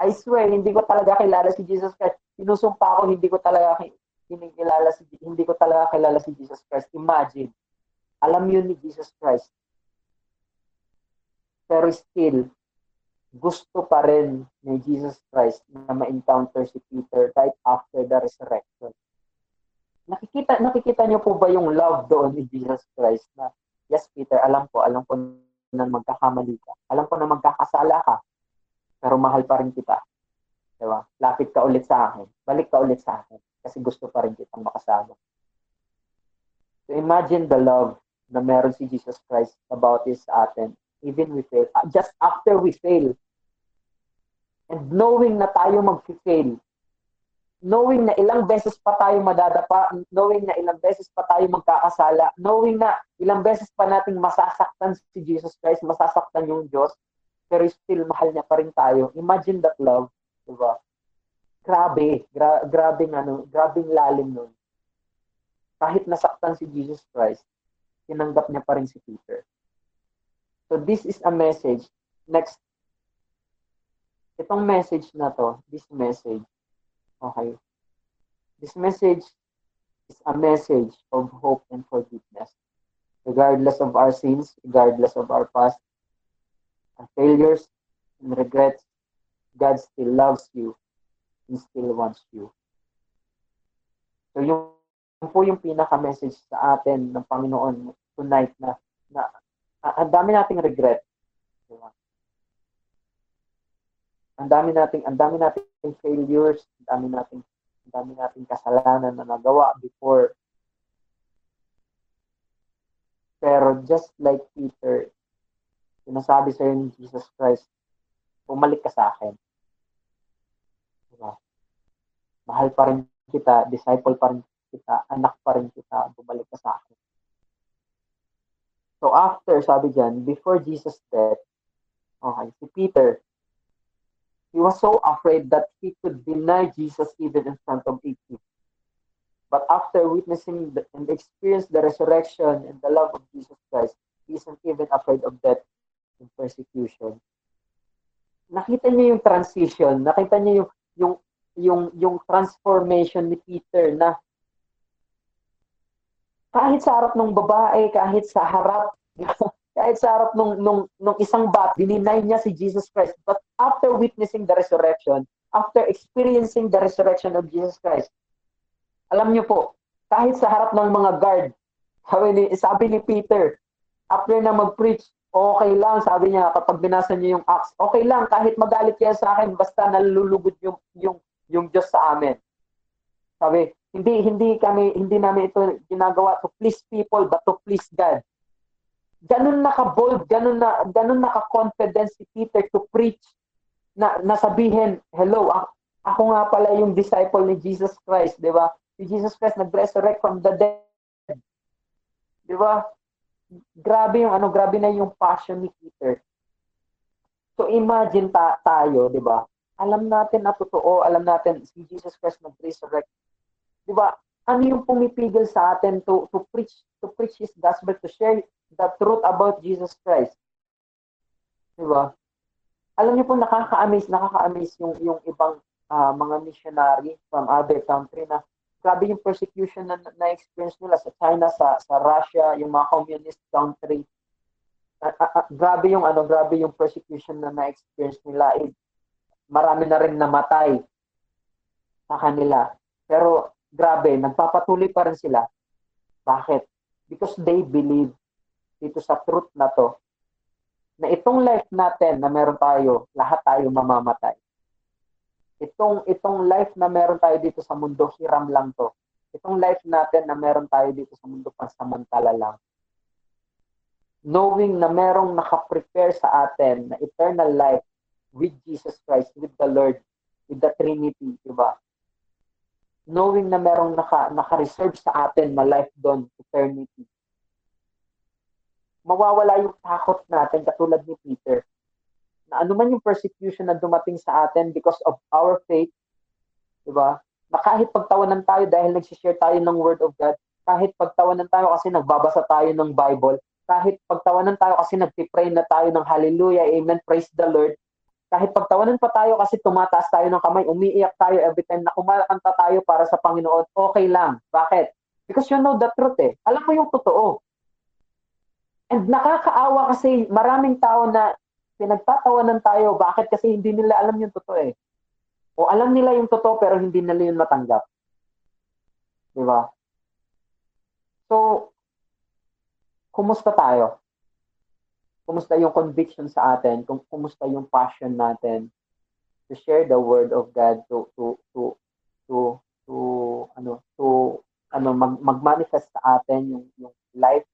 [SPEAKER 1] I swear, hindi ko talaga kilala si Jesus Christ. Sinusumpa ko, hindi ko talaga kinikilala si hindi ko talaga kilala si Jesus Christ. Imagine, alam yun ni Jesus Christ. Pero still, gusto pa rin ni Jesus Christ na ma-encounter si Peter right after the resurrection. Nakikita nakikita niyo po ba yung love doon ni Jesus Christ na yes Peter, alam ko, alam ko na magkakamali ka. Alam ko na magkakasala ka. Pero mahal pa rin kita. Diba? Lapit ka ulit sa akin. Balik ka ulit sa akin. Kasi gusto pa rin kitang makasama. So imagine the love na meron si Jesus Christ about this sa atin even we fail, uh, just after we fail, and knowing na tayo mag-fail, knowing na ilang beses pa tayo madadapa, knowing na ilang beses pa tayo magkakasala, knowing na ilang beses pa nating masasaktan si Jesus Christ, masasaktan yung Diyos, pero still mahal niya pa rin tayo. Imagine that love, di ba? Grabe, gra- grabing ano, grabing lalim nun. Kahit nasaktan si Jesus Christ, tinanggap niya pa rin si Peter. So this is a message. Next. Itong message na to, this message, okay. This message is a message of hope and forgiveness. Regardless of our sins, regardless of our past, our failures and regrets, God still loves you and still wants you. So yung, yung po yung pinaka-message sa atin ng Panginoon tonight na, na ang dami nating regret. Diba? Ang dami nating ang dami nating failures, ang dami nating ang dami nating kasalanan na nagawa before. Pero just like Peter, sinasabi sa ni Jesus Christ, bumalik ka sa akin. Diba? Mahal pa rin kita, disciple pa rin kita, anak pa rin kita, bumalik ka sa akin. So after, sabi dyan, before Jesus' death, okay, si Peter, He was so afraid that he could deny Jesus even in front of 80. But after witnessing the, and experience the resurrection and the love of Jesus Christ, he isn't even afraid of death and persecution. Nakita niyo yung transition, nakita niyo yung yung yung yung transformation ni Peter na kahit sa harap ng babae, kahit sa harap kahit sa harap nung, nung, nung isang bat, dininay niya si Jesus Christ. But after witnessing the resurrection, after experiencing the resurrection of Jesus Christ, alam niyo po, kahit sa harap ng mga guard, sabi ni, sabi ni Peter, after na mag-preach, okay lang, sabi niya, kapag binasa niyo yung Acts, okay lang, kahit magalit yan sa akin, basta nalulugod yung, yung, yung Diyos sa amin. Sabi, hindi hindi kami hindi namin ito ginagawa to please people but to please God ganun naka-bold, ganun na ganun naka-confidence si Peter to preach na nasabihin, hello, ako, ako nga pala yung disciple ni Jesus Christ, 'di ba? Si Jesus Christ nag-resurrect from the dead. 'Di ba? Grabe yung ano, grabe na yung passion ni Peter. So imagine ta tayo, 'di ba? Alam natin na totoo, alam natin si Jesus Christ nag-resurrect. 'Di ba? Ano yung pumipigil sa atin to to preach to preach his gospel, to share the truth about Jesus Christ. Di ba? Alam niyo po, nakaka-amaze, nakaka-amaze yung, yung ibang uh, mga missionary from other country na grabe yung persecution na na-experience nila sa China, sa sa Russia, yung mga communist country. Uh, uh, uh, grabe yung ano, grabe yung persecution na na-experience nila. Eh, marami na rin namatay sa kanila. Pero grabe, nagpapatuloy pa rin sila. Bakit? Because they believe dito sa truth na to, na itong life natin na meron tayo, lahat tayo mamamatay. Itong, itong life na meron tayo dito sa mundo, hiram lang to. Itong life natin na meron tayo dito sa mundo, pansamantala lang. Knowing na merong nakaprepare sa atin na eternal life with Jesus Christ, with the Lord, with the Trinity, di ba? Knowing na merong naka, naka-reserve sa atin na life doon, eternity mawawala yung takot natin katulad ni Peter. Na ano man yung persecution na dumating sa atin because of our faith, di ba? Na kahit pagtawanan tayo dahil nag-share tayo ng Word of God, kahit pagtawanan tayo kasi nagbabasa tayo ng Bible, kahit pagtawanan tayo kasi nagpipray na tayo ng Hallelujah, Amen, Praise the Lord, kahit pagtawanan pa tayo kasi tumataas tayo ng kamay, umiiyak tayo every time na kumakanta tayo para sa Panginoon, okay lang. Bakit? Because you know the truth eh. Alam mo yung totoo. And nakakaawa kasi maraming tao na pinagtatawanan tayo. Bakit? Kasi hindi nila alam yung totoo eh. O alam nila yung totoo pero hindi nila yun matanggap. Di ba? So, kumusta tayo? Kumusta yung conviction sa atin? Kung kumusta yung passion natin to share the word of God to to to to to ano to ano mag, mag-manifest sa atin yung yung life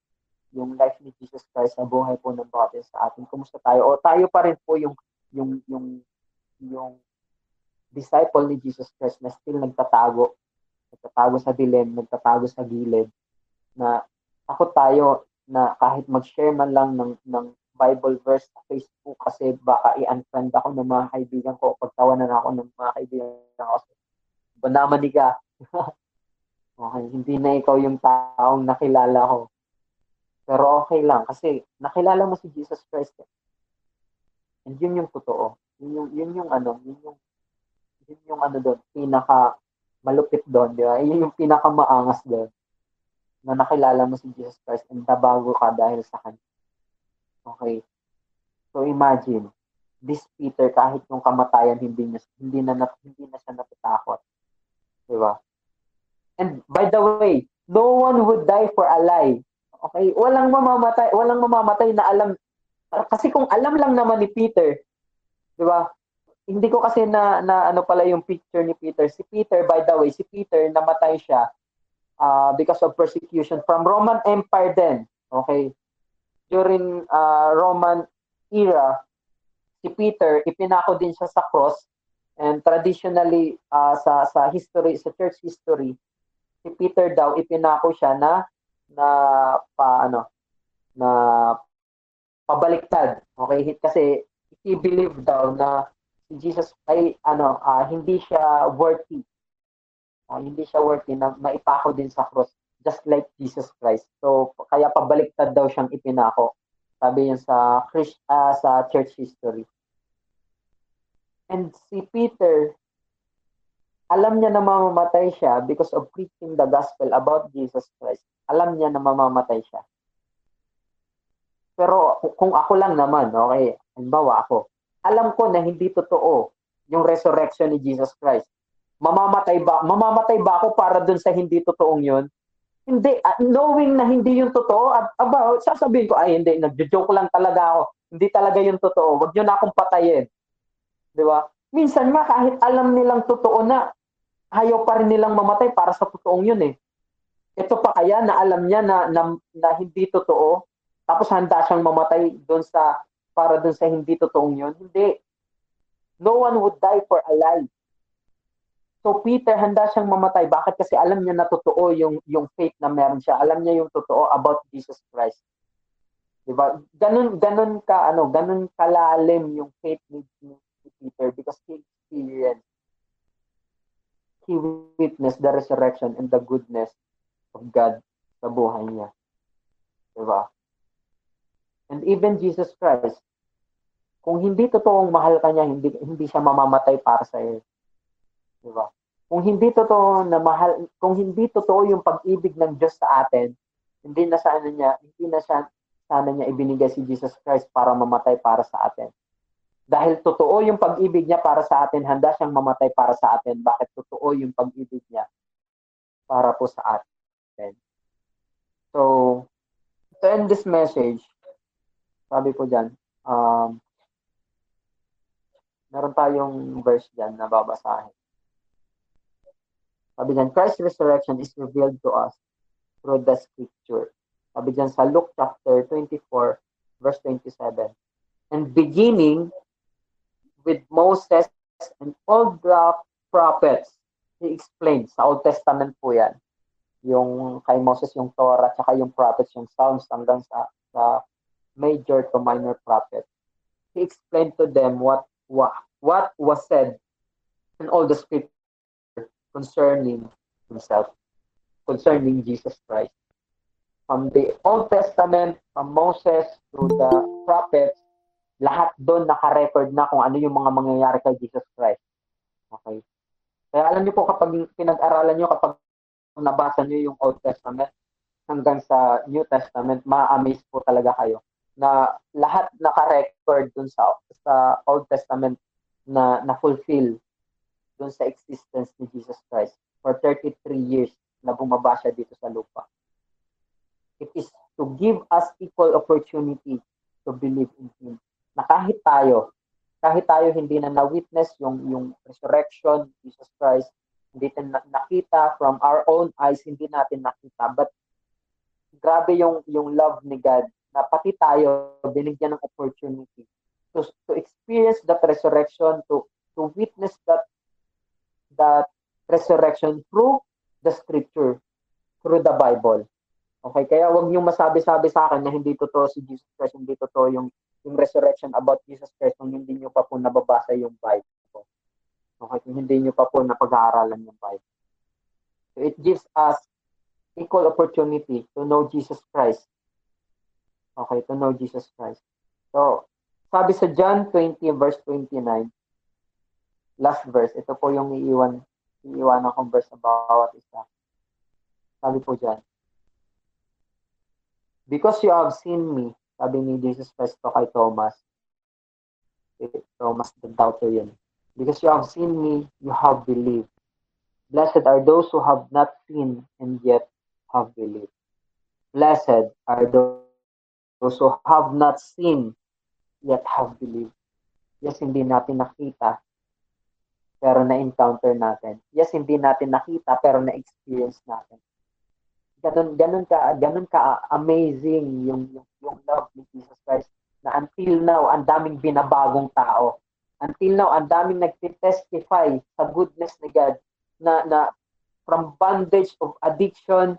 [SPEAKER 1] yung life ni Jesus Christ na buhay po ng bawat sa atin. Kumusta tayo? O tayo pa rin po yung yung yung yung disciple ni Jesus Christ na still nagtatago, nagtatago sa dilim, nagtatago sa gilid, na takot tayo na kahit mag-share man lang ng, ng Bible verse sa Facebook kasi baka i-unfriend ako ng mga kaibigan ko, pagtawanan ako ng mga kaibigan ko. Ba naman ka? okay, hindi na ikaw yung taong nakilala ko. Pero okay lang kasi nakilala mo si Jesus Christ. Eh. And yun yung totoo. Yun yung, yun yung ano, yun yung, yun yung ano doon, pinaka malupit doon, di ba? Yun yung pinaka maangas doon na nakilala mo si Jesus Christ and nabago ka dahil sa kanya. Okay. So imagine, this Peter kahit yung kamatayan hindi na hindi na hindi na siya natatakot. Di ba? And by the way, no one would die for a lie. Okay, walang mamamatay, walang mamamatay na alam kasi kung alam lang naman ni Peter, 'di ba? Hindi ko kasi na, na ano pala yung picture ni Peter. Si Peter by the way, si Peter namatay siya uh, because of persecution from Roman Empire then. Okay? During uh, Roman era, si Peter ipinako din siya sa cross and traditionally uh, sa sa history sa church history si Peter daw ipinako siya na na pa ano na pabaliktad. Okay, kasi he believe daw na si Jesus ay ano, uh, hindi siya worthy. Uh, hindi siya worthy na maipako din sa cross just like Jesus Christ. So kaya pabaliktad daw siyang ipinako. Sabi yan sa Christ, uh, sa church history. And si Peter, alam niya na mamamatay siya because of preaching the gospel about Jesus Christ. Alam niya na mamamatay siya. Pero kung ako lang naman, okay, halimbawa ako, alam ko na hindi totoo yung resurrection ni Jesus Christ. Mamamatay ba mamamatay ba ako para dun sa hindi totoong yun? Hindi, uh, knowing na hindi yung totoo, at about, sasabihin ko, ay hindi, nagjo-joke lang talaga ako. Hindi talaga yung totoo. Huwag niyo na akong patayin. Di ba? Minsan nga, kahit alam nilang totoo na, ayaw pa rin nilang mamatay para sa totoong yun eh. Ito pa kaya na alam niya na, na, na hindi totoo, tapos handa siyang mamatay doon sa, para doon sa hindi totoong yun? Hindi. No one would die for a lie. So Peter, handa siyang mamatay. Bakit? Kasi alam niya na totoo yung, yung faith na meron siya. Alam niya yung totoo about Jesus Christ. Diba? Ganun, ganun ka, ano, ganun kalalim yung faith ni, ni Peter because he experienced, he witnessed the resurrection and the goodness of God sa buhay niya. Diba? And even Jesus Christ, kung hindi totoong mahal ka niya, hindi, hindi siya mamamatay para sa iyo. Diba? Kung hindi totoo na mahal, kung hindi totoo yung pag-ibig ng Diyos sa atin, hindi na sana niya, hindi na sana niya ibinigay si Jesus Christ para mamatay para sa atin. Dahil totoo yung pag-ibig niya para sa atin, handa siyang mamatay para sa atin. Bakit totoo yung pag-ibig niya para po sa atin? So, to end this message, sabi ko dyan, um, meron tayong verse dyan na babasahin. Sabi dyan, Christ's resurrection is revealed to us through the scripture. Sabi dyan sa Luke chapter 24, verse 27. And beginning with Moses and all the prophets, he explained, sa Old Testament po yan, yung kay Moses yung Torah, at yung prophets, yung Psalms hanggang sa, sa major to minor prophet. He explained to them what, what, what was said in all the scriptures concerning himself, concerning Jesus Christ. From the Old Testament, from Moses to the prophets, lahat doon naka-record na kung ano yung mga mangyayari kay Jesus Christ. Okay? Kaya alam niyo po kapag pinag-aralan niyo kapag nabasa niyo yung Old Testament hanggang sa New Testament, ma-amaze po talaga kayo na lahat naka-record dun sa sa Old Testament na na-fulfill doon sa existence ni Jesus Christ for 33 years na bumaba siya dito sa lupa. It is to give us equal opportunity to believe in Him. Na kahit tayo, kahit tayo hindi na na-witness yung, yung resurrection Jesus Christ, hindi natin nakita from our own eyes, hindi natin nakita. But grabe yung, yung love ni God na pati tayo binigyan ng opportunity to, to experience that resurrection, to, to witness that that resurrection through the scripture, through the Bible. Okay, kaya wag niyo masabi-sabi sa akin na hindi totoo si Jesus Christ, hindi totoo yung yung resurrection about Jesus Christ kung hindi niyo pa po nababasa yung Bible. Okay, kung hindi niyo pa po napag-aaralan yung Bible. So it gives us equal opportunity to know Jesus Christ. Okay, to know Jesus Christ. So, sabi sa John 20 verse 29, last verse, ito po yung iiwan, iiwanan kong verse sa bawat isa. Sabi po dyan, Because you have seen me, sabi ni Jesus Christ to kay Thomas, eh, Thomas the doubter yun. Because you have seen me, you have believed. Blessed are those who have not seen and yet have believed. Blessed are those who have not seen yet have believed. Yes, hindi natin nakita, pero na-encounter natin. Yes, hindi natin nakita pero na-experience natin. Ganun, ganun ka, ganun ka amazing yung, yung, yung love ni Jesus Christ na until now, ang daming binabagong tao. Until now, ang daming nagtitestify sa goodness ni God na, na from bondage of addiction,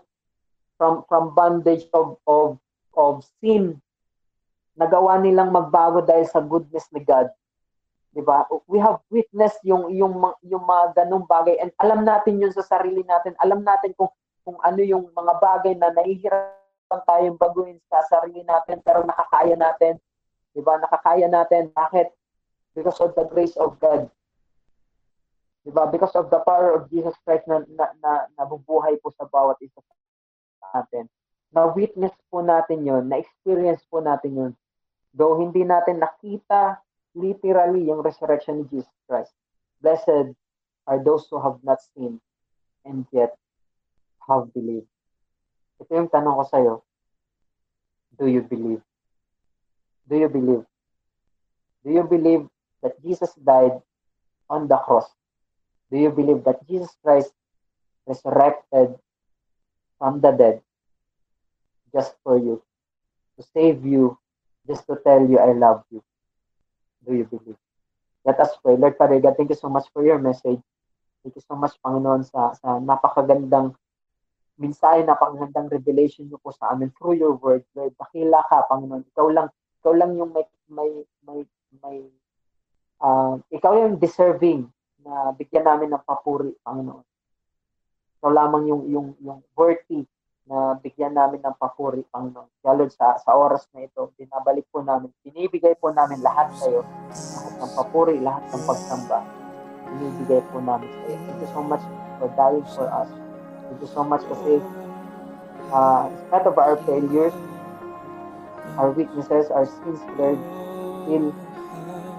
[SPEAKER 1] from from bondage of of of sin, nagawa nilang magbago dahil sa goodness ni God. 'di ba? We have witnessed yung yung yung mga ganung bagay and alam natin yun sa sarili natin. Alam natin kung kung ano yung mga bagay na nahihirapan tayong baguhin sa sarili natin pero nakakaya natin. 'Di ba? Nakakaya natin. Bakit? Because of the grace of God. 'Di ba? Because of the power of Jesus Christ na, na, na nabubuhay po sa bawat isa natin. Na-witness po natin yon, na-experience po natin yon. Though hindi natin nakita literally yung resurrection ni Jesus Christ. Blessed are those who have not seen and yet have believed. Ito yung tanong ko sa'yo. Do you believe? Do you believe? Do you believe that Jesus died on the cross? Do you believe that Jesus Christ resurrected from the dead just for you, to save you, just to tell you I love you? Do you believe? Let us pray. Lord Father God, thank you so much for your message. Thank you so much, Panginoon, sa, sa napakagandang mensahe, napakagandang revelation niyo po sa amin through your word. Lord, dakila ka, Panginoon. Ikaw lang, ikaw lang yung may, may, may, may uh, ikaw yung deserving na bigyan namin ng papuri, Panginoon. Ikaw lamang yung, yung, yung worthy na bigyan namin ng papuri, Panginoon. Kaya Lord, sa, sa oras na ito, binabalik po namin, binibigay po namin lahat sa iyo, lahat ng papuri, lahat ng pagsamba, binibigay po namin sa iyo. Thank you so much for dying for us. Thank you so much kasi uh, in spite of our failures, our weaknesses, our sins, Lord, still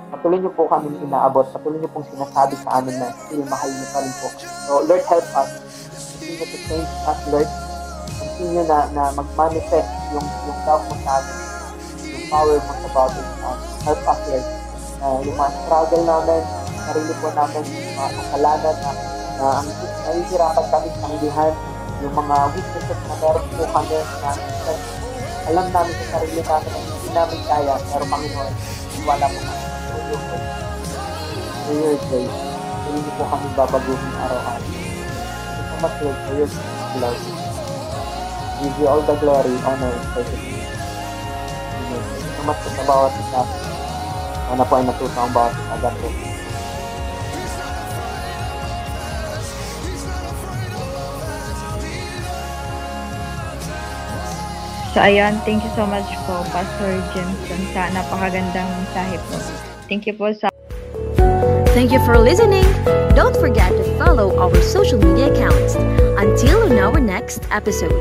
[SPEAKER 1] patuloy niyo po kami inaabot, patuloy niyo pong sinasabi sa amin na still mahal niyo pa rin po. So, Lord, help us. Continue to change us, Lord continue na, na mag-manifest yung, yung love mo sa atin, yung power mo sa bawat isa. Help us, Lord. Uh, yung mga struggle namin, sarili po namin, yung mga kasalanan na, na ang nahihirapan kami tanggihan, yung mga weaknesses na meron po kami na alam namin sa sarili namin na hindi namin kaya, pero Panginoon, wala po kami. Through your grace. Through your. Hindi po kami babaguhin araw-araw. You so much, Lord, for give you all the glory, honor, and praise. Amen. Salamat po sa bawat isa. Sana po ay natuto ang bawat isa. God bless.
[SPEAKER 2] So ayan, thank you so much po Pastor Jensen sa napakagandang mensahe po. Thank you po sa
[SPEAKER 3] Thank you for listening. Don't forget to follow our social media accounts. Until on our next episode.